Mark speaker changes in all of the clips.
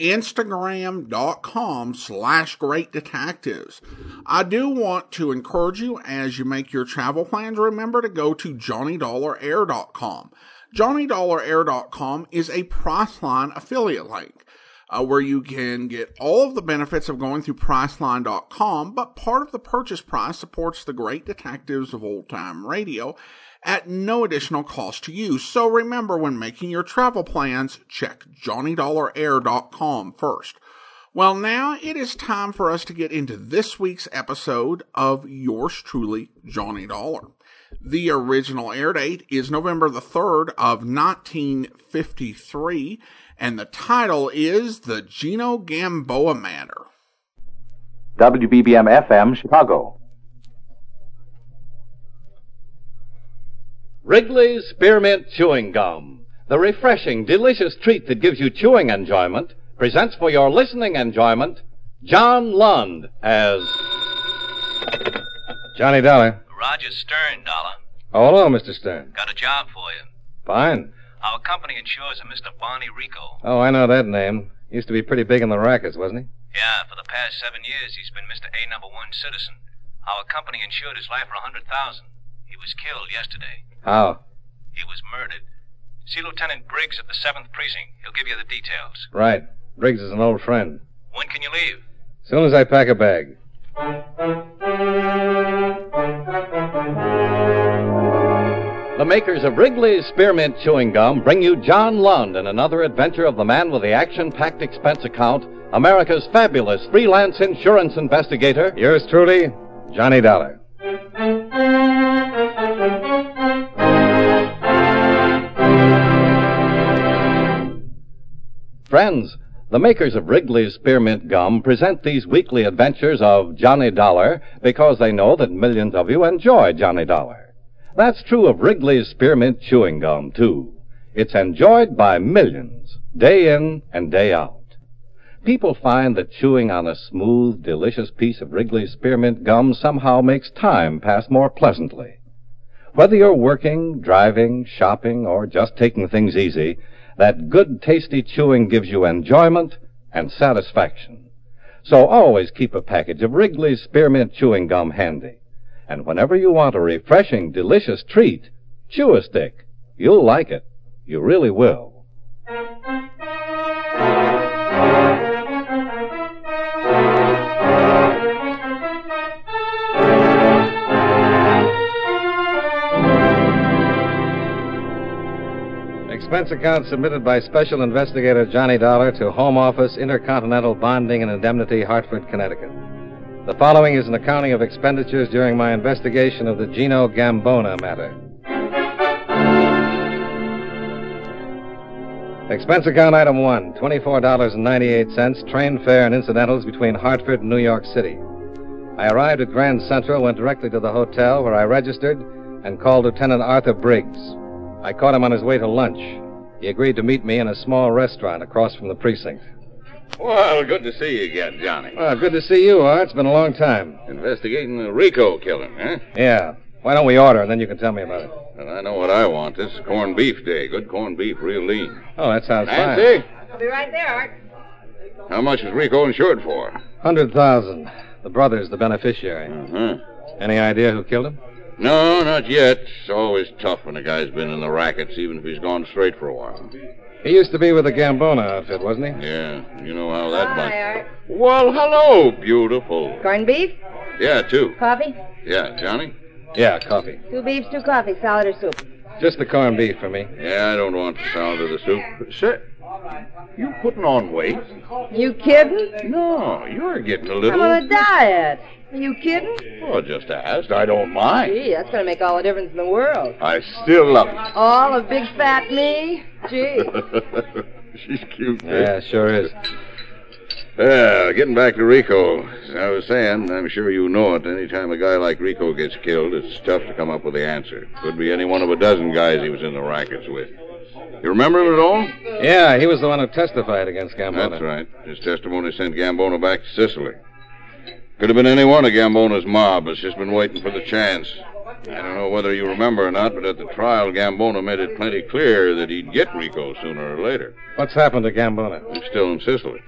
Speaker 1: instagram.com slash great detectives. I do want to encourage you as you make your travel plans, remember to go to johnnydollar.air.com. JohnnyDollarAir.com is a Priceline affiliate link. Uh, where you can get all of the benefits of going through Priceline.com, but part of the purchase price supports the great detectives of old time radio at no additional cost to you. So remember when making your travel plans, check JohnnyDollarAir.com first. Well, now it is time for us to get into this week's episode of Yours Truly, Johnny Dollar. The original air date is November the 3rd of 1953, and the title is The Gino Gamboa Matter.
Speaker 2: WBBM FM, Chicago.
Speaker 3: Wrigley's Spearmint Chewing Gum, the refreshing, delicious treat that gives you chewing enjoyment, presents for your listening enjoyment John Lund as
Speaker 4: Johnny Dollar.
Speaker 5: Roger Stern, Dollar.
Speaker 4: Oh, hello, Mr. Stern.
Speaker 5: Got a job for you.
Speaker 4: Fine.
Speaker 5: Our company insures a Mr. Barney Rico.
Speaker 4: Oh, I know that name. Used to be pretty big in the rackets, wasn't he?
Speaker 5: Yeah, for the past seven years, he's been Mr. A number one citizen. Our company insured his life for a hundred thousand. He was killed yesterday.
Speaker 4: How?
Speaker 5: He was murdered. See Lieutenant Briggs at the 7th Precinct. He'll give you the details.
Speaker 4: Right. Briggs is an old friend.
Speaker 5: When can you leave?
Speaker 4: Soon as I pack a bag.
Speaker 3: the makers of Wrigley's Spearmint Chewing Gum bring you John Lund and another adventure of the man with the action packed expense account, America's fabulous freelance insurance investigator.
Speaker 4: Yours truly, Johnny Dollar.
Speaker 3: Friends, the makers of Wrigley's Spearmint Gum present these weekly adventures of Johnny Dollar because they know that millions of you enjoy Johnny Dollar. That's true of Wrigley's Spearmint Chewing Gum, too. It's enjoyed by millions, day in and day out. People find that chewing on a smooth, delicious piece of Wrigley's Spearmint Gum somehow makes time pass more pleasantly. Whether you're working, driving, shopping, or just taking things easy, that good, tasty chewing gives you enjoyment and satisfaction. So always keep a package of Wrigley's Spearmint Chewing Gum handy. And whenever you want a refreshing, delicious treat, chew a stick. You'll like it. You really will.
Speaker 4: Expense account submitted by Special Investigator Johnny Dollar to Home Office, Intercontinental Bonding and Indemnity, Hartford, Connecticut. The following is an accounting of expenditures during my investigation of the Gino Gamboa matter. Expense account item one $24.98, train fare and incidentals between Hartford and New York City. I arrived at Grand Central, went directly to the hotel where I registered, and called Lieutenant Arthur Briggs. I caught him on his way to lunch. He agreed to meet me in a small restaurant across from the precinct.
Speaker 6: Well, good to see you again, Johnny.
Speaker 4: Well, good to see you, Art. It's been a long time.
Speaker 6: Investigating the Rico killing, huh?
Speaker 4: Yeah. Why don't we order, and then you can tell me about it?
Speaker 6: And I know what I want. This is corned beef day. Good corned beef, real lean.
Speaker 4: Oh, that sounds
Speaker 6: Nancy?
Speaker 7: I'll be right there, Art.
Speaker 6: How much is Rico insured for?
Speaker 4: fine. Hundred thousand. The brother's the beneficiary.
Speaker 6: Uh-huh.
Speaker 4: Any idea who killed him?
Speaker 6: No, not yet. It's always tough when a guy's been in the rackets, even if he's gone straight for a while.
Speaker 4: He used to be with the Gamboa outfit, wasn't he?
Speaker 6: Yeah, you know how that bunch.
Speaker 7: Hi, Art.
Speaker 6: Well, hello, beautiful.
Speaker 7: Corned beef?
Speaker 6: Yeah, two.
Speaker 7: Coffee?
Speaker 6: Yeah, Johnny?
Speaker 4: Yeah, coffee.
Speaker 7: Two beefs, two coffee, salad or soup.
Speaker 4: Just the corned beef for me.
Speaker 6: Yeah, I don't want the salad or the soup. Sir, you putting on weight?
Speaker 7: You kidding?
Speaker 6: No, you're getting a
Speaker 7: I'm
Speaker 6: little.
Speaker 7: on a diet. Are you kidding?
Speaker 6: Well, just asked. I don't mind.
Speaker 7: Gee, that's gonna make all the difference in the world.
Speaker 6: I still love
Speaker 7: All of big fat me? Gee.
Speaker 6: She's cute. eh?
Speaker 4: Yeah, sure is.
Speaker 6: Well, getting back to Rico. As I was saying, I'm sure you know it. Anytime a guy like Rico gets killed, it's tough to come up with the answer. Could be any one of a dozen guys he was in the rackets with. You remember him at all?
Speaker 4: Yeah, he was the one who testified against Gambona.
Speaker 6: That's right. His testimony sent Gambona back to Sicily. Could have been any one of Gambona's mob. It's just been waiting for the chance. I don't know whether you remember or not, but at the trial, Gambona made it plenty clear that he'd get Rico sooner or later.
Speaker 4: What's happened to Gambona?
Speaker 6: He's still in Sicily.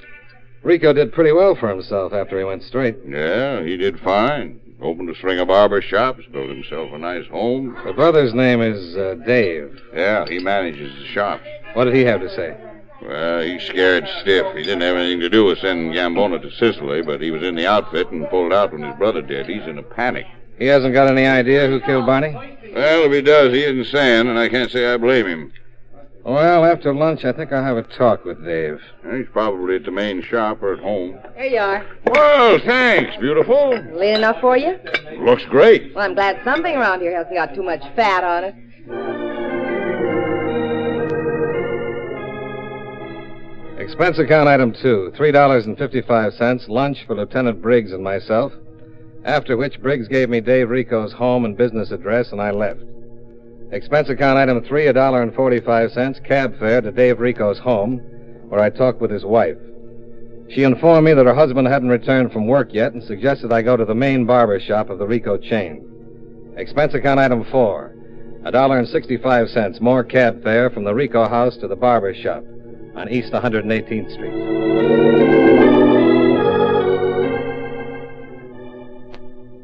Speaker 4: Rico did pretty well for himself after he went straight.
Speaker 6: Yeah, he did fine. Opened a string of barber shops, built himself a nice home.
Speaker 4: The brother's name is uh, Dave.
Speaker 6: Yeah, he manages the shops.
Speaker 4: What did he have to say?
Speaker 6: Well, he's scared stiff. He didn't have anything to do with sending Gambona to Sicily, but he was in the outfit and pulled out when his brother did. He's in a panic.
Speaker 4: He hasn't got any idea who killed Barney?
Speaker 6: Well, if he does, he isn't saying, and I can't say I blame him.
Speaker 4: Well, after lunch, I think I'll have a talk with Dave.
Speaker 6: He's probably at the main shop or at home.
Speaker 7: Here you are.
Speaker 6: Well, thanks, beautiful.
Speaker 7: Lean enough for you?
Speaker 6: Looks great.
Speaker 7: Well, I'm glad something around here hasn't got too much fat on it.
Speaker 4: Expense account item two, $3.55, lunch for Lieutenant Briggs and myself, after which Briggs gave me Dave Rico's home and business address, and I left. Expense account item three, $1.45, cab fare to Dave Rico's home, where I talked with his wife. She informed me that her husband hadn't returned from work yet and suggested I go to the main barber shop of the Rico chain. Expense account item four, $1.65, more cab fare from the Rico house to the barber shop on East 118th Street.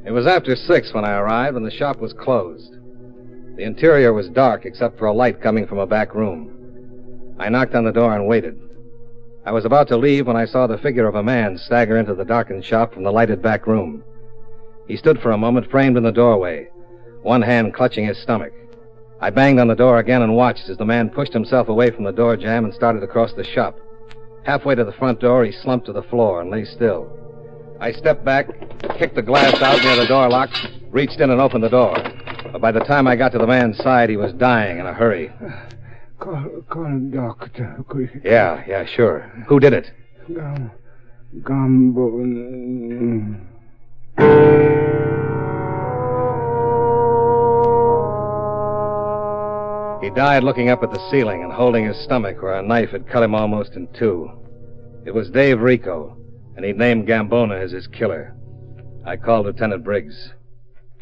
Speaker 4: It was after six when I arrived, and the shop was closed. The interior was dark except for a light coming from a back room. I knocked on the door and waited. I was about to leave when I saw the figure of a man stagger into the darkened shop from the lighted back room. He stood for a moment framed in the doorway, one hand clutching his stomach. I banged on the door again and watched as the man pushed himself away from the door jamb and started across the shop. Halfway to the front door, he slumped to the floor and lay still. I stepped back, kicked the glass out near the door lock, reached in and opened the door. But by the time I got to the man's side, he was dying in a hurry.
Speaker 2: Call, call a doctor, quick.
Speaker 4: Yeah, yeah, sure. Who did it?
Speaker 2: Gum, gumbo. Mm.
Speaker 4: He died looking up at the ceiling and holding his stomach where a knife had cut him almost in two. It was Dave Rico, and he'd named Gambona as his killer. I called Lieutenant Briggs.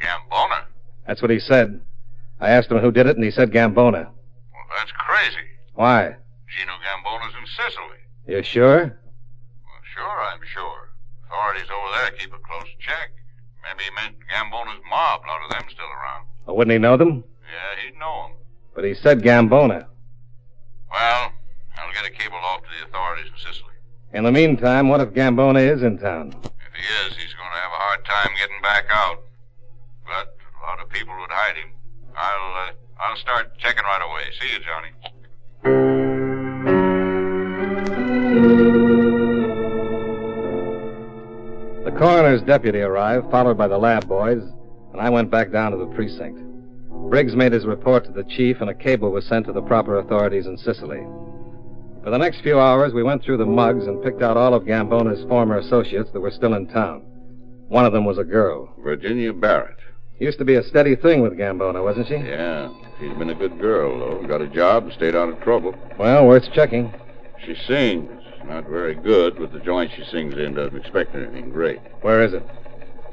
Speaker 6: Gambona?
Speaker 4: That's what he said. I asked him who did it, and he said Gambona.
Speaker 6: Well, that's crazy.
Speaker 4: Why?
Speaker 6: Gino Gambona's in Sicily.
Speaker 4: You sure?
Speaker 6: Well, sure, I'm sure. Authorities over there keep a close check. Maybe he meant Gambona's mob. A lot of them still around.
Speaker 4: Or wouldn't he know them?
Speaker 6: Yeah, he'd know 'em.
Speaker 4: But he said Gambona.
Speaker 6: Well, I'll get a cable off to the authorities in Sicily.
Speaker 4: In the meantime, what if Gambona is in town?
Speaker 6: If he is, he's going to have a hard time getting back out. But a lot of people would hide him. I'll, uh, I'll start checking right away. See you, Johnny.
Speaker 4: The coroner's deputy arrived, followed by the lab boys, and I went back down to the precinct. Briggs made his report to the chief, and a cable was sent to the proper authorities in Sicily. For the next few hours, we went through the mugs and picked out all of Gambona's former associates that were still in town. One of them was a girl.
Speaker 6: Virginia Barrett.
Speaker 4: Used to be a steady thing with Gambona, wasn't she?
Speaker 6: Yeah, she's been a good girl, though. Got a job stayed out of trouble.
Speaker 4: Well, worth checking.
Speaker 6: She sings. Not very good, but the joint she sings in doesn't expect anything great.
Speaker 4: Where is it?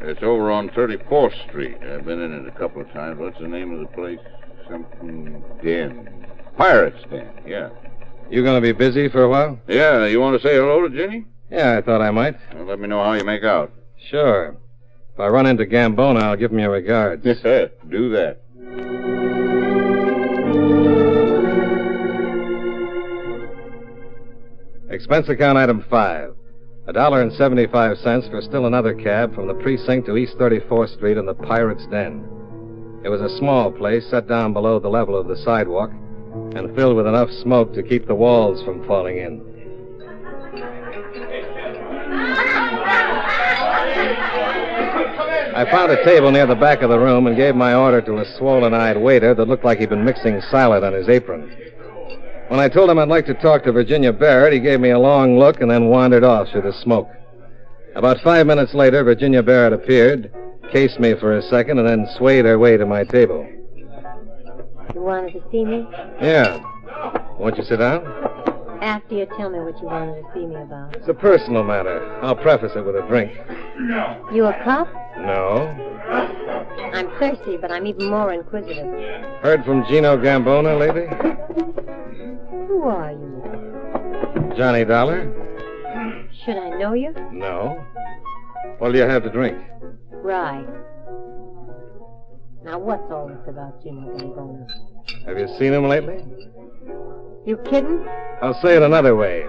Speaker 6: It's over on 34th Street. I've been in it a couple of times. What's the name of the place? Something Den. Pirates Den, yeah.
Speaker 4: You going to be busy for a while?
Speaker 6: Yeah, you want to say hello to Ginny?
Speaker 4: Yeah, I thought I might.
Speaker 6: Well, let me know how you make out.
Speaker 4: Sure. If I run into Gambona, I'll give him your regards. Yes, sir.
Speaker 6: Do that.
Speaker 4: Expense account item five. A dollar and seventy-five cents for still another cab from the precinct to East 34th Street and the Pirate's Den. It was a small place set down below the level of the sidewalk and filled with enough smoke to keep the walls from falling in. I found a table near the back of the room and gave my order to a swollen eyed waiter that looked like he'd been mixing salad on his apron. When I told him I'd like to talk to Virginia Barrett, he gave me a long look and then wandered off through the smoke. About five minutes later, Virginia Barrett appeared, cased me for a second, and then swayed her way to my table.
Speaker 8: You wanted to see me?
Speaker 4: Yeah. Won't you sit down?
Speaker 8: After you tell me what you wanted to see me about.
Speaker 4: It's a personal matter. I'll preface it with a drink.
Speaker 8: You a cop?
Speaker 4: No.
Speaker 8: I'm thirsty, but I'm even more inquisitive.
Speaker 4: Heard from Gino Gambona lately?
Speaker 8: Who are you?
Speaker 4: Johnny Dollar?
Speaker 8: Should I know you?
Speaker 4: No. What'll you have to drink?
Speaker 8: Right. Now, what's all this about Gino Gambona?
Speaker 4: Have you seen him lately?
Speaker 8: You kidding?
Speaker 4: I'll say it another way.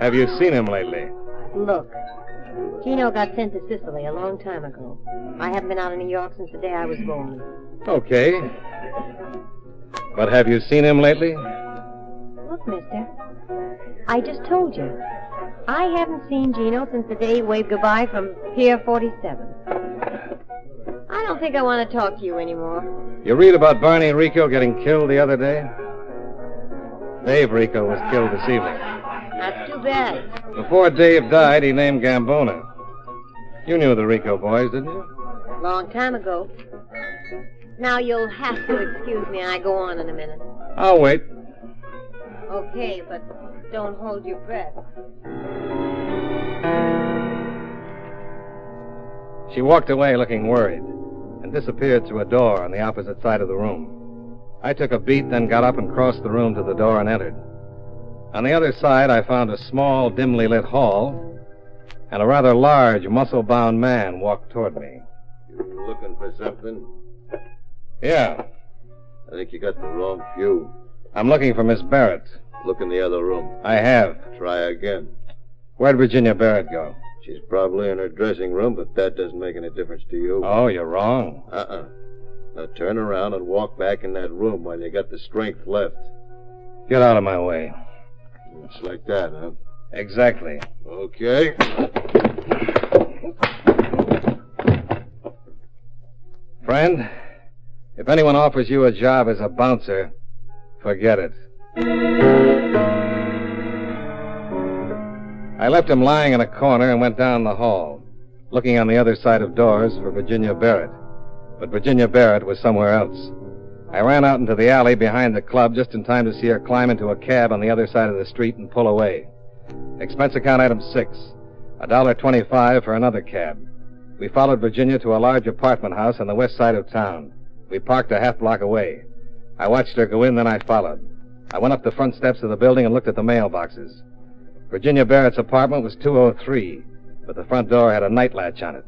Speaker 4: Have you seen him lately?
Speaker 8: Look, Gino got sent to Sicily a long time ago. I haven't been out of New York since the day I was born.
Speaker 4: Okay. But have you seen him lately?
Speaker 8: Look, mister, I just told you. I haven't seen Gino since the day he waved goodbye from Pier 47. I don't think I want to talk to you anymore.
Speaker 4: You read about Barney and Rico getting killed the other day? Dave Rico was killed this evening.
Speaker 8: That's too bad.
Speaker 4: Before Dave died, he named Gambona. You knew the Rico boys, didn't you?
Speaker 8: Long time ago. Now you'll have to excuse me. I go on in a minute.
Speaker 4: I'll wait.
Speaker 8: Okay, but don't hold your breath.
Speaker 4: She walked away looking worried and disappeared through a door on the opposite side of the room. I took a beat, then got up and crossed the room to the door and entered. On the other side, I found a small, dimly lit hall, and a rather large, muscle bound man walked toward me.
Speaker 6: You looking for something?
Speaker 4: Yeah,
Speaker 6: I think you got the wrong few.
Speaker 4: I'm looking for Miss Barrett.
Speaker 6: Look in the other room.
Speaker 4: I have.
Speaker 6: Try again.
Speaker 4: Where'd Virginia Barrett go?
Speaker 6: She's probably in her dressing room, but that doesn't make any difference to you.
Speaker 4: Oh, you're wrong.
Speaker 6: Uh-uh. Now turn around and walk back in that room while you got the strength left.
Speaker 4: Get out of my way.
Speaker 6: It's like that, huh?
Speaker 4: Exactly.
Speaker 6: Okay.
Speaker 4: Friend, if anyone offers you a job as a bouncer, forget it. I left him lying in a corner and went down the hall, looking on the other side of doors for Virginia Barrett. But Virginia Barrett was somewhere else. I ran out into the alley behind the club just in time to see her climb into a cab on the other side of the street and pull away. Expense account item six. A dollar twenty-five for another cab. We followed Virginia to a large apartment house on the west side of town. We parked a half block away. I watched her go in, then I followed. I went up the front steps of the building and looked at the mailboxes. Virginia Barrett's apartment was 203, but the front door had a night latch on it.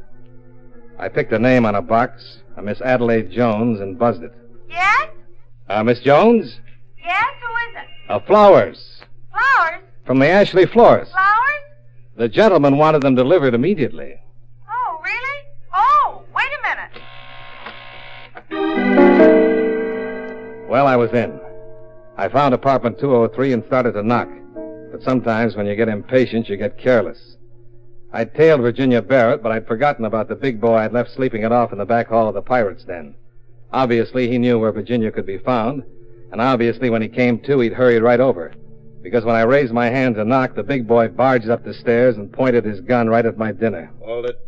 Speaker 4: I picked a name on a box, a Miss Adelaide Jones, and buzzed it.
Speaker 9: Yes?
Speaker 4: Uh, Miss Jones?
Speaker 9: Yes? Who is it?
Speaker 4: Uh, flowers.
Speaker 9: Flowers?
Speaker 4: From the Ashley Florist.
Speaker 9: Flowers?
Speaker 4: The gentleman wanted them delivered immediately. Well, I was in. I found apartment 203 and started to knock. But sometimes when you get impatient, you get careless. I'd tailed Virginia Barrett, but I'd forgotten about the big boy I'd left sleeping it off in the back hall of the Pirates' Den. Obviously, he knew where Virginia could be found, and obviously, when he came to, he'd hurried right over. Because when I raised my hand to knock, the big boy barged up the stairs and pointed his gun right at my dinner.
Speaker 6: Hold it.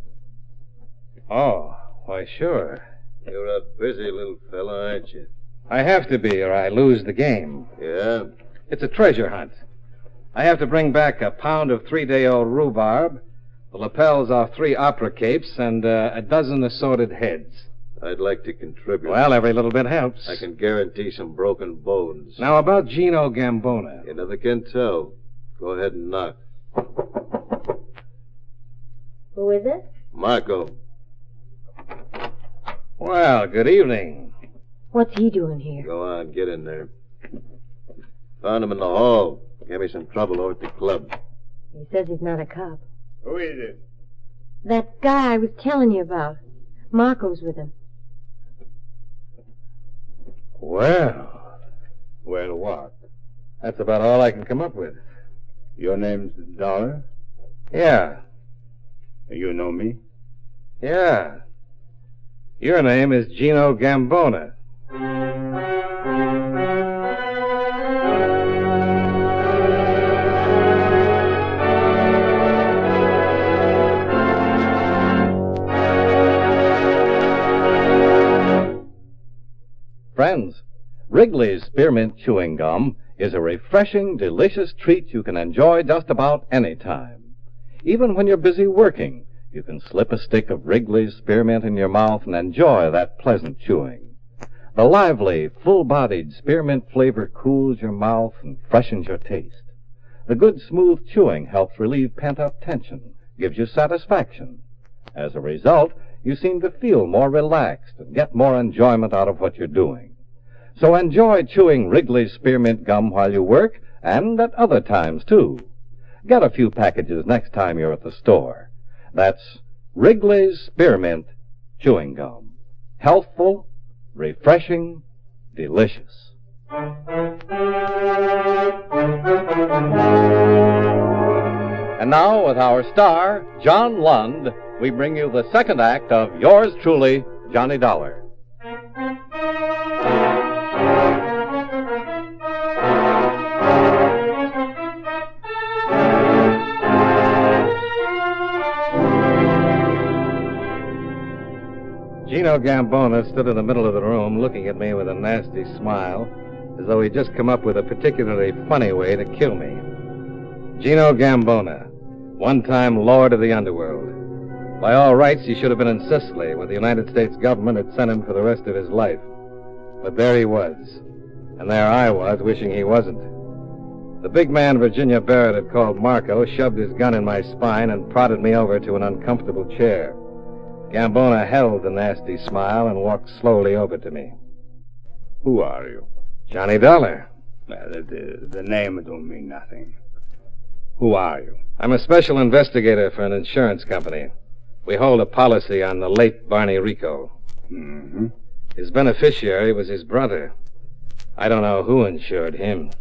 Speaker 4: Oh, why, sure.
Speaker 6: You're a busy little fella, aren't you?
Speaker 4: I have to be, or I lose the game.
Speaker 6: Yeah?
Speaker 4: It's a treasure hunt. I have to bring back a pound of three day old rhubarb, the lapels off three opera capes, and uh, a dozen assorted heads.
Speaker 6: I'd like to contribute.
Speaker 4: Well, every little bit helps.
Speaker 6: I can guarantee some broken bones.
Speaker 4: Now, about Gino Gambona.
Speaker 6: You never can tell. Go ahead and knock.
Speaker 8: Who is it?
Speaker 6: Marco.
Speaker 4: Well, good evening.
Speaker 8: What's he doing here?
Speaker 6: Go on, get in there. Found him in the hall. Gave me some trouble over at the club.
Speaker 8: He says he's not a cop.
Speaker 6: Who is it?
Speaker 8: That guy I was telling you about. Marco's with him.
Speaker 4: Well,
Speaker 10: Well, what?
Speaker 4: that's about all I can come up with.
Speaker 10: Your name's Dollar?
Speaker 4: Yeah,
Speaker 10: You know me?
Speaker 4: yeah. Your name is Gino Gambona.
Speaker 3: Friends, Wrigley's Spearmint Chewing Gum is a refreshing, delicious treat you can enjoy just about any time. Even when you're busy working, you can slip a stick of Wrigley's Spearmint in your mouth and enjoy that pleasant chewing. The lively, full-bodied spearmint flavor cools your mouth and freshens your taste. The good, smooth chewing helps relieve pent-up tension, gives you satisfaction. As a result, you seem to feel more relaxed and get more enjoyment out of what you're doing. So enjoy chewing Wrigley's Spearmint Gum while you work and at other times, too. Get a few packages next time you're at the store. That's Wrigley's Spearmint Chewing Gum. Healthful, refreshing, delicious. And now, with our star, John Lund, we bring you the second act of yours truly, Johnny Dollar.
Speaker 4: Gino Gambona stood in the middle of the room looking at me with a nasty smile, as though he'd just come up with a particularly funny way to kill me. Gino Gambona, one time Lord of the Underworld. By all rights, he should have been in Sicily, where the United States government had sent him for the rest of his life. But there he was. And there I was, wishing he wasn't. The big man Virginia Barrett had called Marco shoved his gun in my spine and prodded me over to an uncomfortable chair. Gambona held the nasty smile and walked slowly over to me.
Speaker 10: Who are you?
Speaker 4: Johnny Dollar.
Speaker 10: Well, the, the, the name don't mean nothing. Who are you?
Speaker 4: I'm a special investigator for an insurance company. We hold a policy on the late Barney Rico.
Speaker 10: Mm-hmm.
Speaker 4: His beneficiary was his brother. I don't know who insured him.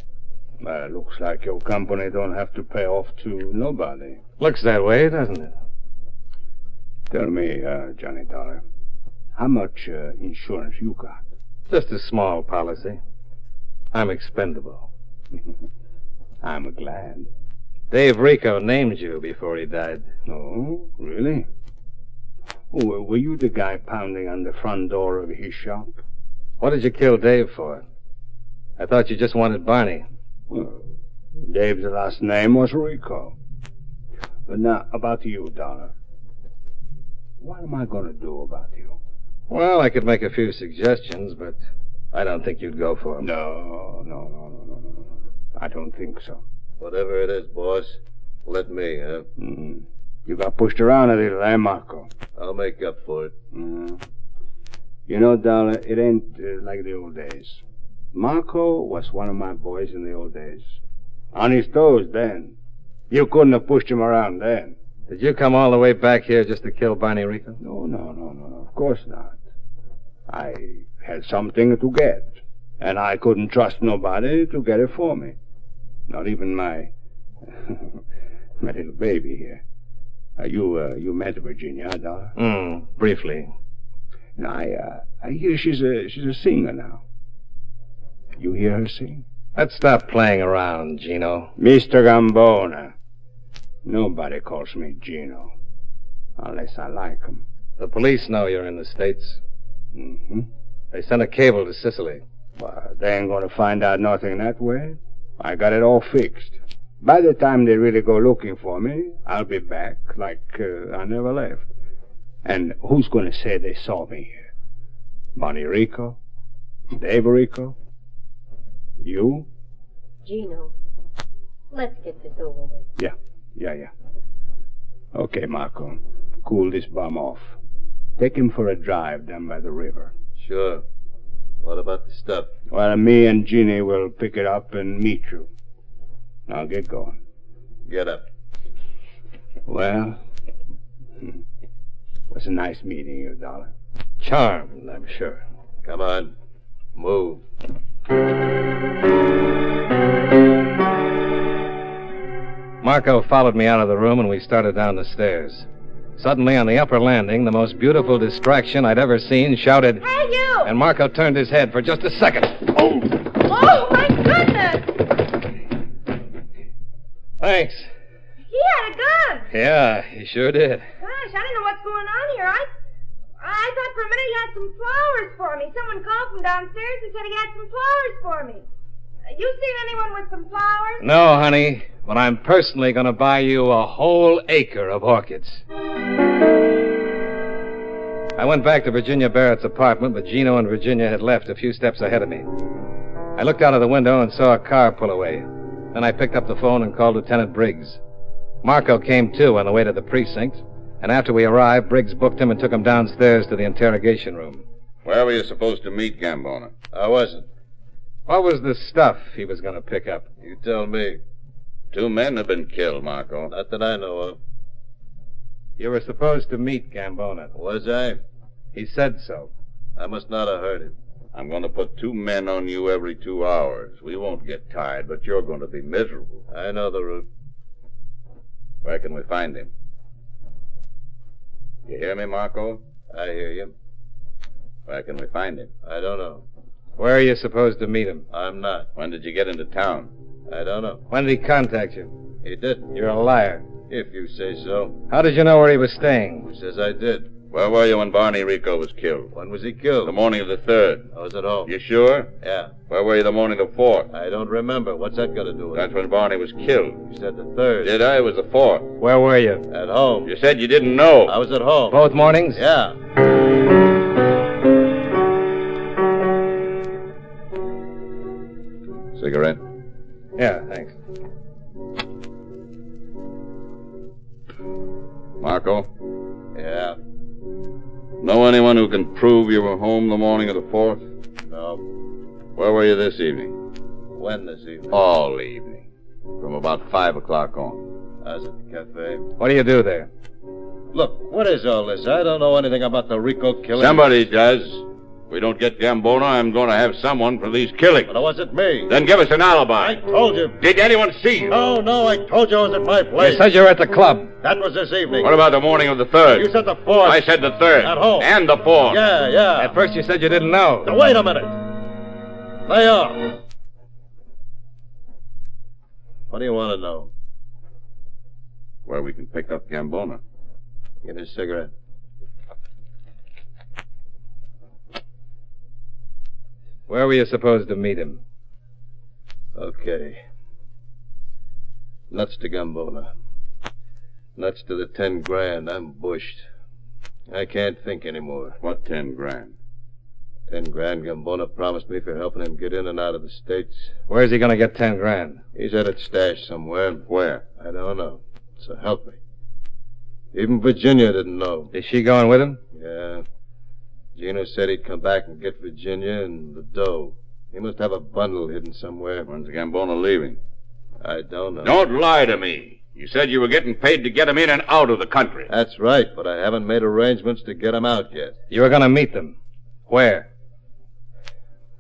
Speaker 10: Well, it looks like your company don't have to pay off to nobody.
Speaker 4: Looks that way, doesn't it?
Speaker 10: Tell me, uh, Johnny Dollar, how much uh, insurance you got?
Speaker 4: Just a small policy. I'm expendable.
Speaker 10: I'm glad.
Speaker 4: Dave Rico named you before he died.
Speaker 10: Oh, really? Oh, were you the guy pounding on the front door of his shop?
Speaker 4: What did you kill Dave for? I thought you just wanted Barney.
Speaker 10: Well, Dave's last name was Rico. But now, about you, Dollar. What am I going to do about you?
Speaker 4: Well, I could make a few suggestions, but I don't think you'd go for them.
Speaker 10: No, no, no, no, no, no. I don't think so.
Speaker 11: Whatever it is, boss, let me, huh?
Speaker 10: Mm. You got pushed around a little, eh, Marco?
Speaker 11: I'll make up for it.
Speaker 10: Mm. You know, Dollar, it ain't uh, like the old days. Marco was one of my boys in the old days. On his toes then. You couldn't have pushed him around then.
Speaker 4: Did you come all the way back here just to kill Barney Rico?
Speaker 10: No, no, no, no. Of course not. I had something to get, and I couldn't trust nobody to get it for me. Not even my my little baby here. Uh, you uh, you met Virginia, Dollar?
Speaker 4: Hmm, briefly.
Speaker 10: And I uh, I hear she's a she's a singer now. You hear her sing?
Speaker 4: Let's stop playing around, Gino.
Speaker 10: Mr. Gambona. Nobody calls me Gino. Unless I like 'em.
Speaker 4: The police know you're in the States.
Speaker 10: Mm-hmm.
Speaker 4: They sent a cable to Sicily.
Speaker 10: Well, they ain't gonna find out nothing that way. I got it all fixed. By the time they really go looking for me, I'll be back like uh, I never left. And who's gonna say they saw me here? Bonnie Rico? Dave Rico? You?
Speaker 8: Gino, let's get this over with.
Speaker 10: Yeah, yeah, yeah. Okay, Marco. Cool this bum off. Take him for a drive down by the river.
Speaker 11: Sure. What about the stuff?
Speaker 10: Well, me and Jeannie will pick it up and meet you. Now get going.
Speaker 11: Get up.
Speaker 10: Well, hmm, was a nice meeting you, Dollar.
Speaker 4: Charmed, I'm sure.
Speaker 11: Come on. Move.
Speaker 4: Marco followed me out of the room and we started down the stairs. Suddenly, on the upper landing, the most beautiful distraction I'd ever seen shouted,
Speaker 9: Hey, you!
Speaker 4: and Marco turned his head for just a second.
Speaker 9: Oh, Oh, my goodness!
Speaker 4: Thanks.
Speaker 9: He had a gun.
Speaker 4: Yeah, he sure did.
Speaker 9: Gosh, I don't know what's going on here. I, I thought for a minute he had some flowers for me. Someone called from downstairs and said he had some flowers for me. You seen anyone with some flowers?
Speaker 4: No, honey, but I'm personally going to buy you a whole acre of orchids. I went back to Virginia Barrett's apartment, but Gino and Virginia had left a few steps ahead of me. I looked out of the window and saw a car pull away. Then I picked up the phone and called Lieutenant Briggs. Marco came too on the way to the precinct, and after we arrived, Briggs booked him and took him downstairs to the interrogation room.
Speaker 6: Where were you supposed to meet Gambona?
Speaker 11: I wasn't.
Speaker 4: What was the stuff he was going to pick up?
Speaker 11: You tell me.
Speaker 6: Two men have been killed, Marco.
Speaker 11: Not that I know of.
Speaker 4: You were supposed to meet Gambona.
Speaker 11: Was I?
Speaker 4: He said so.
Speaker 11: I must not have heard him.
Speaker 6: I'm going to put two men on you every two hours. We won't get tired, but you're going to be miserable.
Speaker 11: I know the route.
Speaker 6: Where can we find him? You hear me, Marco?
Speaker 11: I hear you.
Speaker 6: Where can we find him?
Speaker 11: I don't know.
Speaker 4: Where are you supposed to meet him?
Speaker 11: I'm not.
Speaker 6: When did you get into town?
Speaker 11: I don't know.
Speaker 4: When did he contact you?
Speaker 11: He didn't.
Speaker 4: You're a liar.
Speaker 11: If you say so.
Speaker 4: How did you know where he was staying?
Speaker 11: Who says I did?
Speaker 6: Where were you when Barney Rico was killed?
Speaker 11: When was he killed?
Speaker 6: The morning of the third.
Speaker 11: I was at home.
Speaker 6: You sure?
Speaker 11: Yeah.
Speaker 6: Where were you the morning of the fourth?
Speaker 11: I don't remember. What's that got to do with
Speaker 6: That's
Speaker 11: it?
Speaker 6: That's when Barney was killed.
Speaker 11: You said the third.
Speaker 6: Did I? It was the fourth.
Speaker 4: Where were you?
Speaker 11: At home.
Speaker 6: You said you didn't know.
Speaker 11: I was at home.
Speaker 4: Both mornings?
Speaker 11: Yeah.
Speaker 6: Cigarette?
Speaker 4: Yeah, thanks.
Speaker 6: Marco?
Speaker 11: Yeah.
Speaker 6: Know anyone who can prove you were home the morning of the fourth?
Speaker 11: No.
Speaker 6: Where were you this evening?
Speaker 11: When this evening?
Speaker 6: All evening. From about five o'clock on.
Speaker 11: I was at the cafe.
Speaker 4: What do you do there?
Speaker 11: Look, what is all this? I don't know anything about the Rico killing.
Speaker 6: Somebody does. If we don't get Gambona, I'm going to have someone for these killings.
Speaker 11: But it wasn't me.
Speaker 6: Then give us an alibi.
Speaker 11: I told you.
Speaker 6: Did anyone see you?
Speaker 11: No, no, I told you I was at my place.
Speaker 4: You said you were at the club.
Speaker 11: That was this evening.
Speaker 6: What about the morning of the third?
Speaker 11: You said the fourth.
Speaker 6: I said the third.
Speaker 11: At home.
Speaker 6: And the fourth.
Speaker 11: Yeah, yeah.
Speaker 4: At first you said you didn't know.
Speaker 11: Now, wait a minute. Lay off. What do you want to know?
Speaker 6: Where we can pick up Gambona.
Speaker 11: Get his cigarette.
Speaker 4: Where were you supposed to meet him?
Speaker 11: Okay. Nuts to Gambona. Nuts to the ten grand. I'm bushed. I can't think anymore.
Speaker 6: What ten grand?
Speaker 11: Ten grand Gambona promised me for helping him get in and out of the States.
Speaker 4: Where's he going to get ten grand?
Speaker 11: He's had it stashed somewhere.
Speaker 6: Where?
Speaker 11: I don't know. So help me. Even Virginia didn't know.
Speaker 4: Is she going with him?
Speaker 11: Yeah. Gino said he'd come back and get Virginia and the dough. He must have a bundle hidden somewhere.
Speaker 6: When's Gambona leaving?
Speaker 11: I don't know.
Speaker 6: Don't lie to me. You said you were getting paid to get him in and out of the country.
Speaker 11: That's right, but I haven't made arrangements to get him out yet.
Speaker 4: You were going to meet them. Where?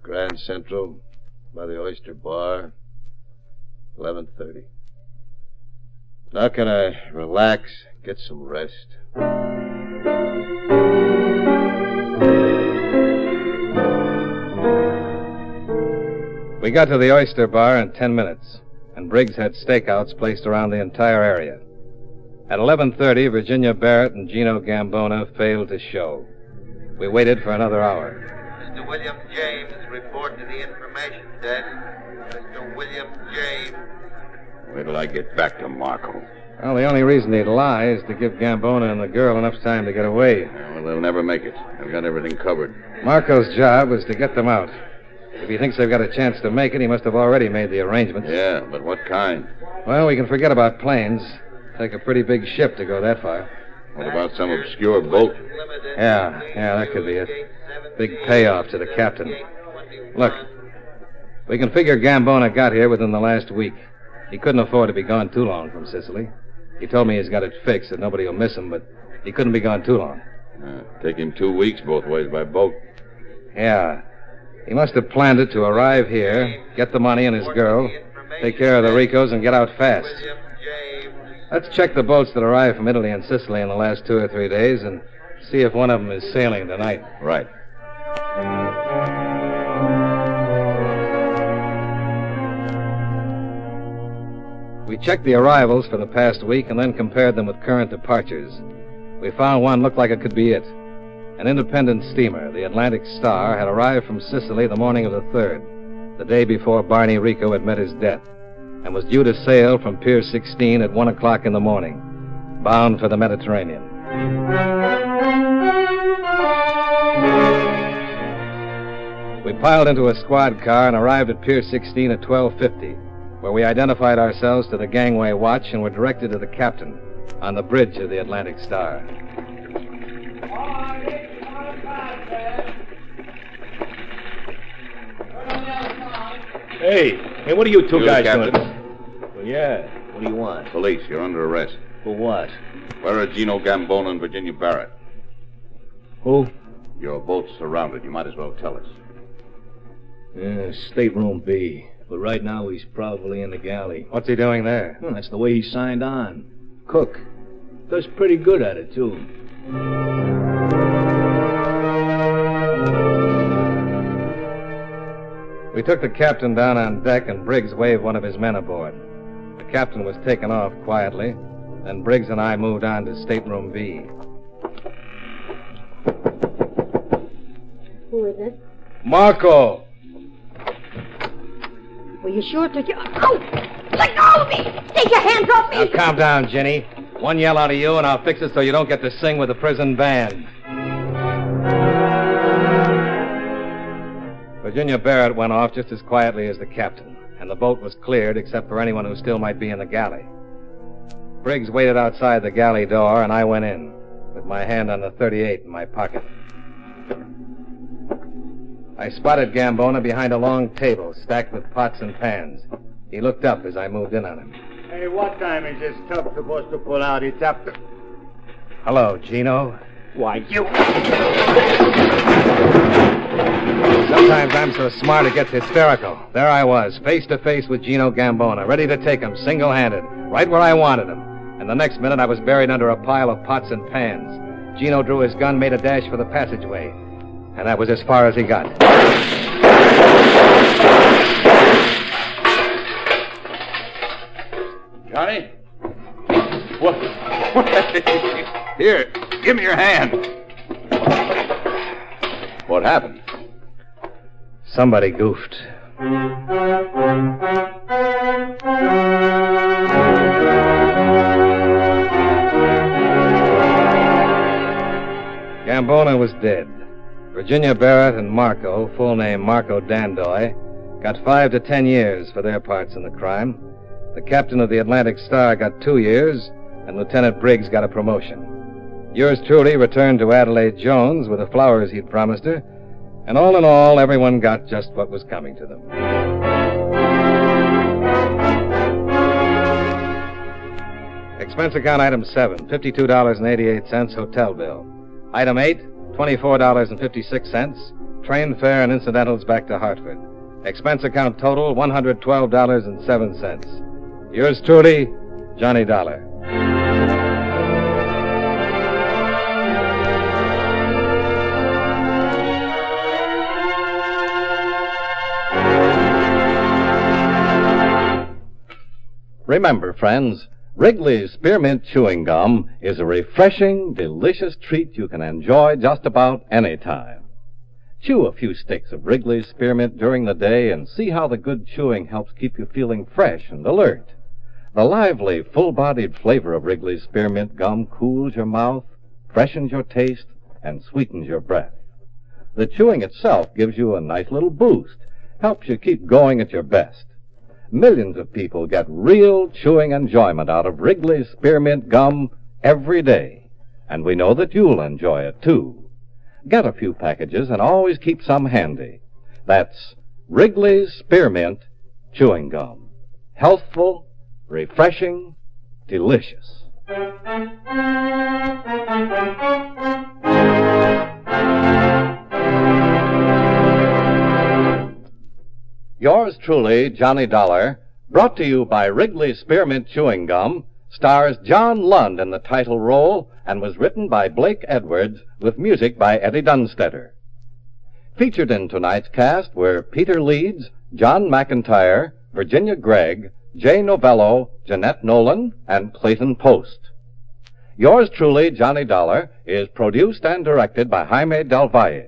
Speaker 11: Grand Central, by the Oyster Bar, 11.30. Now can I relax, get some rest?
Speaker 4: We got to the Oyster Bar in ten minutes, and Briggs had stakeouts placed around the entire area. At 11.30, Virginia Barrett and Gino Gambona failed to show. We waited for another hour.
Speaker 12: Mr. William James, report to the information desk. Mr. William James.
Speaker 6: Wait till I get back to Marco.
Speaker 4: Well, the only reason he'd lie is to give Gambona and the girl enough time to get away.
Speaker 6: Well, they'll never make it. I've got everything covered.
Speaker 4: Marco's job was to get them out. If he thinks they've got a chance to make it, he must have already made the arrangements.
Speaker 6: Yeah, but what kind?
Speaker 4: Well, we can forget about planes. Take a pretty big ship to go that far.
Speaker 6: What about some obscure boat?
Speaker 4: Yeah, yeah, that could be it. Big payoff to the captain. Look, we can figure Gambona got here within the last week. He couldn't afford to be gone too long from Sicily. He told me he's got it fixed that nobody will miss him, but he couldn't be gone too long.
Speaker 6: Uh, take him two weeks both ways by boat.
Speaker 4: Yeah. He must have planned it to arrive here, get the money and his girl, take care of the Ricos, and get out fast. Let's check the boats that arrived from Italy and Sicily in the last two or three days and see if one of them is sailing tonight.
Speaker 6: Right.
Speaker 4: We checked the arrivals for the past week and then compared them with current departures. We found one looked like it could be it. An independent steamer, the Atlantic Star, had arrived from Sicily the morning of the 3rd, the day before Barney Rico had met his death, and was due to sail from Pier 16 at 1 o'clock in the morning, bound for the Mediterranean. We piled into a squad car and arrived at Pier 16 at 1250, where we identified ourselves to the gangway watch and were directed to the captain on the bridge of the Atlantic Star.
Speaker 13: Hey, hey, what are you two
Speaker 6: You,
Speaker 13: guys
Speaker 6: Captain?
Speaker 13: doing? Well, yeah. What do you want?
Speaker 6: Police, you're under arrest.
Speaker 13: For what?
Speaker 6: Where are Gino Gambona and Virginia Barrett?
Speaker 13: Who?
Speaker 6: You're both surrounded. You might as well tell us.
Speaker 13: Yeah, stateroom B. But right now he's probably in the galley.
Speaker 4: What's he doing there?
Speaker 13: Well, that's the way he signed on. Cook. Does pretty good at it, too.
Speaker 4: We took the captain down on deck, and Briggs waved one of his men aboard. The captain was taken off quietly. Then Briggs and I moved on to stateroom B.
Speaker 8: Who is it?
Speaker 4: Marco!
Speaker 8: Were you sure to... Ow! Let go of me! Take your hands off me!
Speaker 4: Now, calm down, Jenny. One yell out of you, and I'll fix it so you don't get to sing with the prison band. Virginia Barrett went off just as quietly as the captain, and the boat was cleared except for anyone who still might be in the galley. Briggs waited outside the galley door, and I went in, with my hand on the 38 in my pocket. I spotted Gambona behind a long table stacked with pots and pans. He looked up as I moved in on him.
Speaker 10: Hey, what time is this tub supposed to pull out? It's after.
Speaker 4: Hello, Gino.
Speaker 10: Why, you.
Speaker 4: Sometimes I'm so smart it gets hysterical. There I was, face to face with Gino Gambona, ready to take him single handed, right where I wanted him. And the next minute I was buried under a pile of pots and pans. Gino drew his gun, made a dash for the passageway. And that was as far as he got.
Speaker 6: Johnny? What? Here, give me your hand. What happened?
Speaker 4: Somebody goofed. Gambona was dead. Virginia Barrett and Marco, full name Marco Dandoy, got five to ten years for their parts in the crime. The captain of the Atlantic Star got two years, and Lieutenant Briggs got a promotion. Yours truly returned to Adelaide Jones with the flowers he'd promised her, and all in all, everyone got just what was coming to them. Expense account item 7, $52.88 hotel bill. Item 8, $24.56, train fare and incidentals back to Hartford. Expense account total, $112.07. Yours truly, Johnny Dollar.
Speaker 3: Remember, friends, Wrigley's Spearmint Chewing Gum is a refreshing, delicious treat you can enjoy just about any time. Chew a few sticks of Wrigley's Spearmint during the day and see how the good chewing helps keep you feeling fresh and alert. The lively, full-bodied flavor of Wrigley's Spearmint Gum cools your mouth, freshens your taste, and sweetens your breath. The chewing itself gives you a nice little boost, helps you keep going at your best. Millions of people get real chewing enjoyment out of Wrigley's Spearmint Gum every day, and we know that you'll enjoy it too. Get a few packages and always keep some handy. That's Wrigley's Spearmint Chewing Gum. Healthful, refreshing, delicious. Yours truly, Johnny Dollar, brought to you by Wrigley Spearmint Chewing Gum, stars John Lund in the title role and was written by Blake Edwards with music by Eddie Dunstedter. Featured in tonight's cast were Peter Leeds, John McIntyre, Virginia Gregg, Jay Novello, Jeanette Nolan, and Clayton Post. Yours truly, Johnny Dollar, is produced and directed by Jaime Del Valle.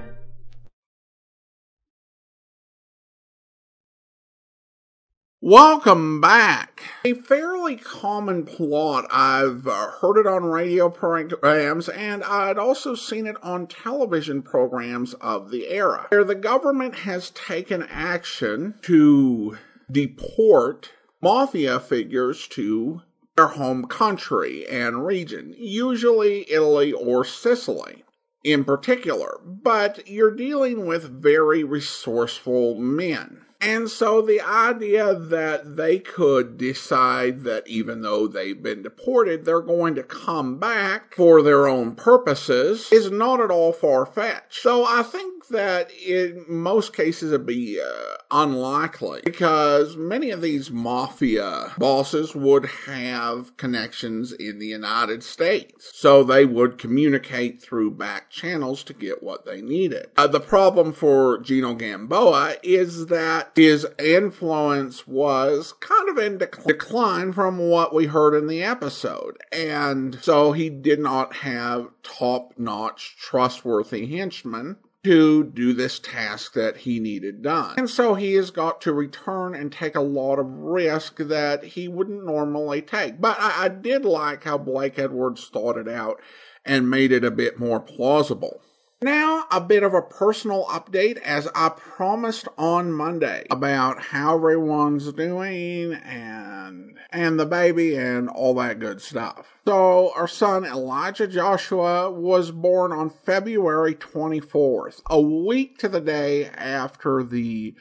Speaker 1: Welcome back. A fairly common plot. I've uh, heard it on radio programs and I'd also seen it on television programs of the era, where the government has taken action to deport mafia figures to their home country and region, usually Italy or Sicily in particular, but you're dealing with very resourceful men. And so the idea that they could decide that even though they've been deported, they're going to come back for their own purposes is not at all far fetched. So I think that in most cases it'd be uh, unlikely because many of these mafia bosses would have connections in the United States. So they would communicate through back channels to get what they needed. Uh, the problem for Gino Gamboa is that his influence was kind of in decline from what we heard in the episode. And so he did not have top notch, trustworthy henchmen to do this task that he needed done. And so he has got to return and take a lot of risk that he wouldn't normally take. But I, I did like how Blake Edwards thought it out and made it a bit more plausible. Now, a bit of a personal update as I promised on Monday about how everyone's doing and and the baby and all that good stuff. So, our son Elijah Joshua was born on February 24th, a week to the day after the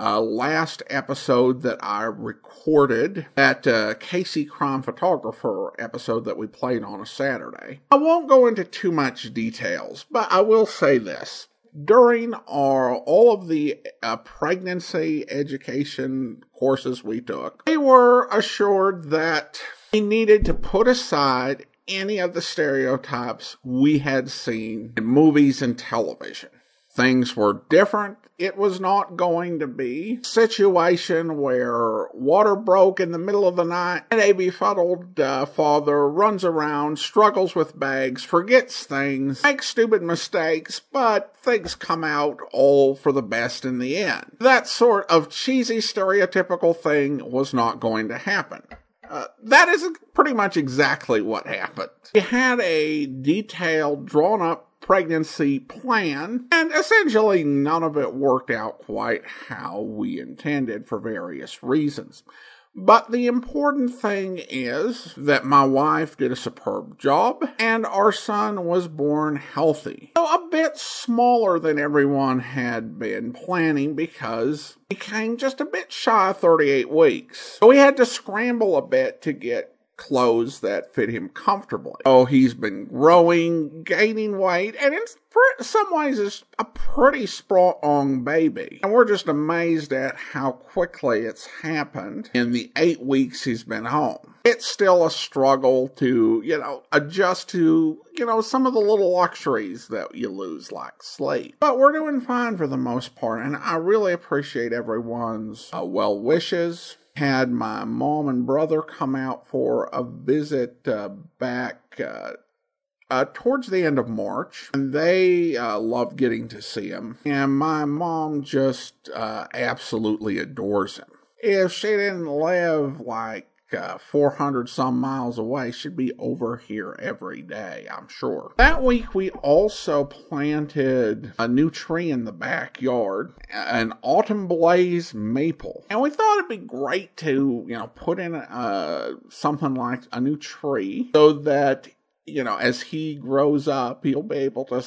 Speaker 1: uh, last episode that I recorded, that uh, Casey Crime Photographer episode that we played on a Saturday. I won't go into too much details, but I will say this. During our all of the uh, pregnancy education courses we took, we were assured that we needed to put aside any of the stereotypes we had seen in movies and television things were different. It was not going to be a situation where water broke in the middle of the night and a befuddled uh, father runs around, struggles with bags, forgets things, makes stupid mistakes, but things come out all for the best in the end. That sort of cheesy stereotypical thing was not going to happen. Uh, that is pretty much exactly what happened. We had a detailed, drawn up pregnancy plan, and essentially none of it worked out quite how we intended for various reasons. But the important thing is that my wife did a superb job and our son was born healthy. So a bit smaller than everyone had been planning because he came just a bit shy of 38 weeks. So we had to scramble a bit to get clothes that fit him comfortably. Oh, he's been growing, gaining weight, and in some ways is a pretty strong baby. And we're just amazed at how quickly it's happened in the eight weeks he's been home. It's still a struggle to, you know, adjust to, you know, some of the little luxuries that you lose, like sleep. But we're doing fine for the most part, and I really appreciate everyone's uh, well wishes had my mom and brother come out for a visit uh, back uh, uh, towards the end of March, and they uh, loved getting to see him. And my mom just uh, absolutely adores him. If she didn't live like uh, 400 some miles away should be over here every day, I'm sure. That week, we also planted a new tree in the backyard, an autumn blaze maple. And we thought it'd be great to, you know, put in uh, something like a new tree so that, you know, as he grows up, he'll be able to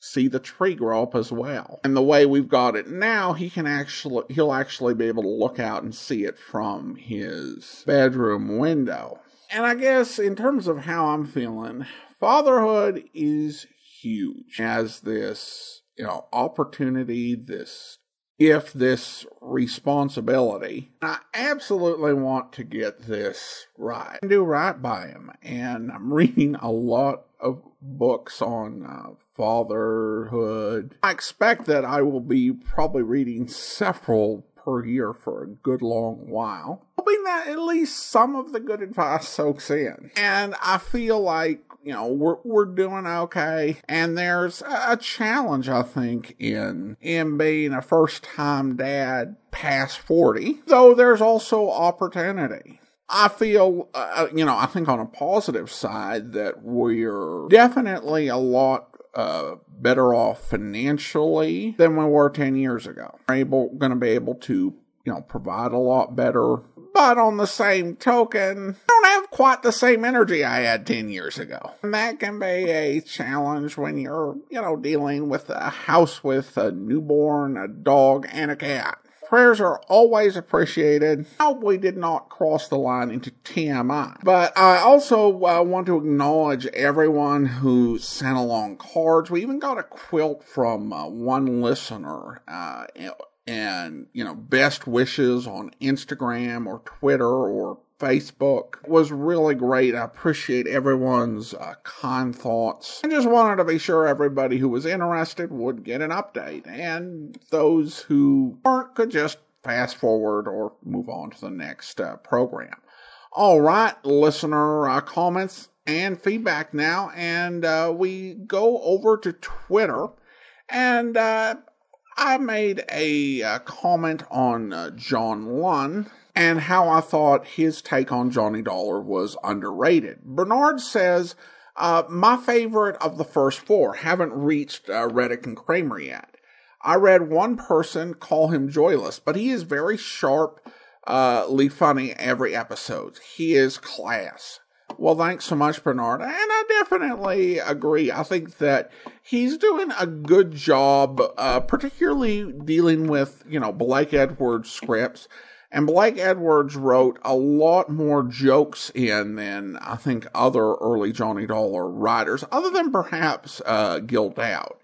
Speaker 1: see the tree grow up as well. And the way we've got it now, he can actually he'll actually be able to look out and see it from his bedroom window. And I guess in terms of how I'm feeling, fatherhood is huge as this, you know, opportunity, this if this responsibility. I absolutely want to get this right and do right by him. And I'm reading a lot of books on uh, fatherhood. I expect that I will be probably reading several per year for a good long while, hoping that at least some of the good advice soaks in. And I feel like you know we're we're doing okay and there's a challenge i think in in being a first time dad past 40 though there's also opportunity I feel, uh, you know, I think on a positive side that we're definitely a lot uh, better off financially than we were 10 years ago. We're able, going to be able to, you know, provide a lot better. But on the same token, I don't have quite the same energy I had 10 years ago. And that can be a challenge when you're, you know, dealing with a house with a newborn, a dog, and a cat. Prayers are always appreciated. I hope we did not cross the line into TMI. But I also uh, want to acknowledge everyone who sent along cards. We even got a quilt from uh, one listener. Uh, and, you know, best wishes on Instagram or Twitter or Facebook was really great. I appreciate everyone's uh, kind thoughts. I just wanted to be sure everybody who was interested would get an update, and those who weren't could just fast forward or move on to the next uh, program. All right, listener uh, comments and feedback now, and uh, we go over to Twitter. And uh, I made a uh, comment on uh, John Lund and how I thought his take on Johnny Dollar was underrated. Bernard says, uh, my favorite of the first four haven't reached uh, Readick and Kramer yet. I read one person call him joyless, but he is very sharp, uh, funny every episode. He is class. Well, thanks so much, Bernard. And I definitely agree. I think that he's doing a good job, uh, particularly dealing with, you know, Blake Edwards scripts and Blake Edwards wrote a lot more jokes in than I think other early Johnny Dollar writers, other than perhaps uh, Gil Doud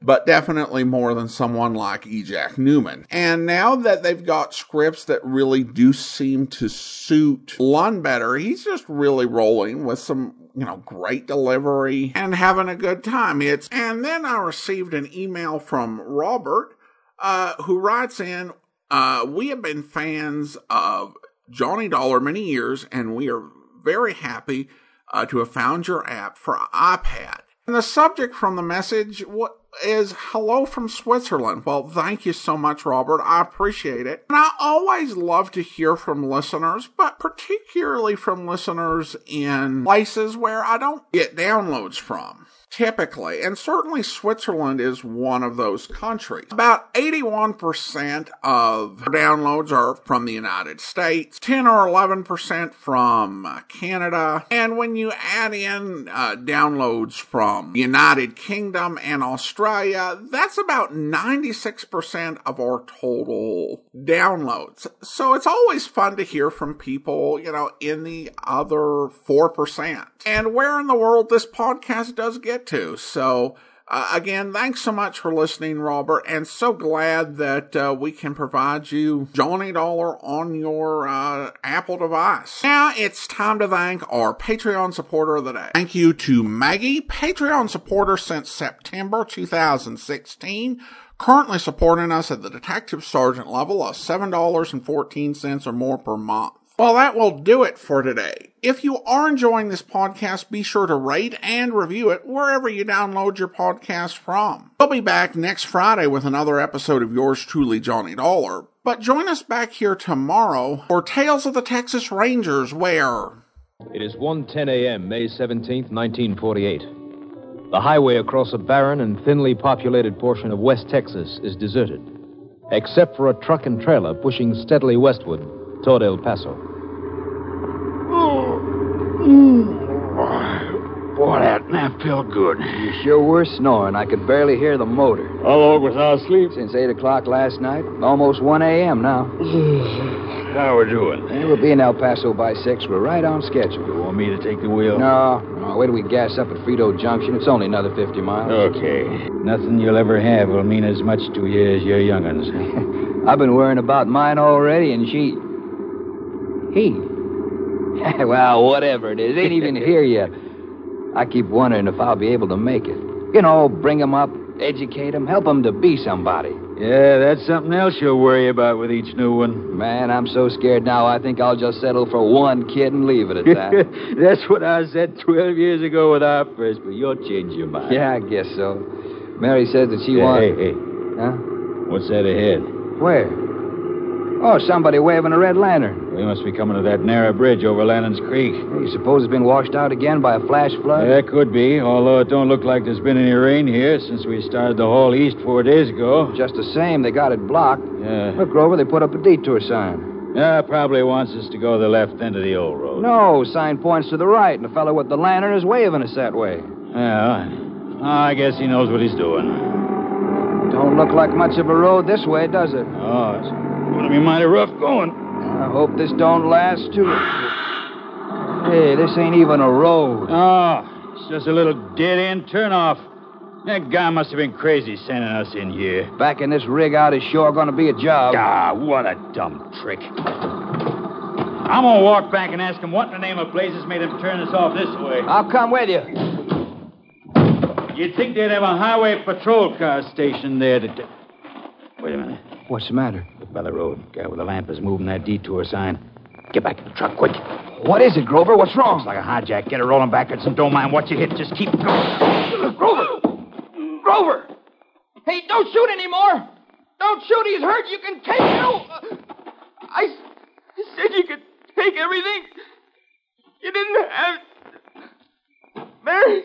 Speaker 1: but definitely more than someone like E. Jack Neuman. And now that they've got scripts that really do seem to suit Lund better, he's just really rolling with some, you know, great delivery and having a good time. It's, and then I received an email from Robert, uh, who writes in, uh, we have been fans of Johnny Dollar many years, and we are very happy uh, to have found your app for iPad. And the subject from the message what is hello from Switzerland. Well, thank you so much, Robert. I appreciate it. And I always love to hear from listeners, but particularly from listeners in places where I don't get downloads from typically, and certainly Switzerland is one of those countries. About 81% of downloads are from the United States, 10 or 11% from uh, Canada, and when you add in uh, downloads from the United Kingdom and Australia, that's about 96% of our total downloads. So it's always fun to hear from people, you know, in the other 4%. And where in the world this podcast does get to. So, uh, again, thanks so much for listening, Robert, and so glad that uh, we can provide you Johnny Dollar on your uh, Apple device. Now it's time to thank our Patreon supporter of the day. Thank you to Maggie, Patreon supporter since September 2016 currently supporting us at the detective sergeant level of $7.14 or more per month. Well, that will do it for today. If you are enjoying this podcast, be sure to rate and review it wherever you download your podcast from. We'll be back next Friday with another episode of yours truly, Johnny Dollar. But join us back here tomorrow for Tales of the Texas Rangers, where.
Speaker 14: It is 1:10 a.m., May 17th, 1948. The highway across a barren and thinly populated portion of West Texas is deserted, except for a truck and trailer pushing steadily westward toward El Paso.
Speaker 15: Oh, Boy, that nap felt good.
Speaker 16: You sure were snoring. I could barely hear the motor.
Speaker 15: How long was I asleep?
Speaker 16: Since 8 o'clock last night. Almost 1 a.m. now.
Speaker 15: How we doing?
Speaker 16: We'll be in El Paso by 6. We're right on schedule.
Speaker 15: You want me to take the wheel?
Speaker 16: No, no. Wait till we gas up at Frito Junction. It's only another 50 miles.
Speaker 15: Okay. Nothing you'll ever have will mean as much to you as your young'uns.
Speaker 16: I've been worrying about mine already, and she. Well, whatever it is. Ain't even here yet. I keep wondering if I'll be able to make it. You know, bring him up, educate him, help him to be somebody.
Speaker 15: Yeah, that's something else you'll worry about with each new one.
Speaker 16: Man, I'm so scared now, I think I'll just settle for one kid and leave it at that.
Speaker 15: that's what I said 12 years ago with our first, but you'll change your mind.
Speaker 16: yeah, I guess so. Mary says that she
Speaker 15: Hey,
Speaker 16: wants.
Speaker 15: hey, hey.
Speaker 16: Huh?
Speaker 15: What's that ahead?
Speaker 16: Where? Oh, somebody waving a red lantern.
Speaker 15: We must be coming to that narrow bridge over Lannon's Creek.
Speaker 16: You suppose it's been washed out again by a flash flood?
Speaker 15: That could be, although it don't look like there's been any rain here since we started the haul east four days ago.
Speaker 16: Just the same, they got it blocked.
Speaker 15: Yeah.
Speaker 16: Look, Grover, they put up a detour sign.
Speaker 15: Yeah, probably wants us to go to the left end of the old road.
Speaker 16: No, sign points to the right, and the fellow with the lantern is waving us that way.
Speaker 15: Yeah, I guess he knows what he's doing.
Speaker 16: Don't look like much of a road this way, does it?
Speaker 15: Oh, it's going to be mighty rough going.
Speaker 16: I hope this don't last too. Hey, this ain't even a road.
Speaker 15: Oh, it's just a little dead end turnoff. That guy must have been crazy sending us in here.
Speaker 16: Backing this rig out is sure gonna be a job.
Speaker 15: Ah, what a dumb trick. I'm gonna walk back and ask him what in the name of blazes made him turn us off this way.
Speaker 16: I'll come with you.
Speaker 15: You'd think they'd have a highway patrol car stationed there to. Wait a minute.
Speaker 16: What's the matter?
Speaker 15: Look by the road. Guy with the lamp is moving that detour sign. Get back in the truck, quick.
Speaker 16: What is it, Grover? What's wrong?
Speaker 15: Looks like a hijack. Get her rolling backwards and don't mind what you hit. Just keep going.
Speaker 16: Grover! Grover! Hey, don't shoot anymore! Don't shoot, he's hurt. You can take him. I said you could take everything. You didn't have. Mary.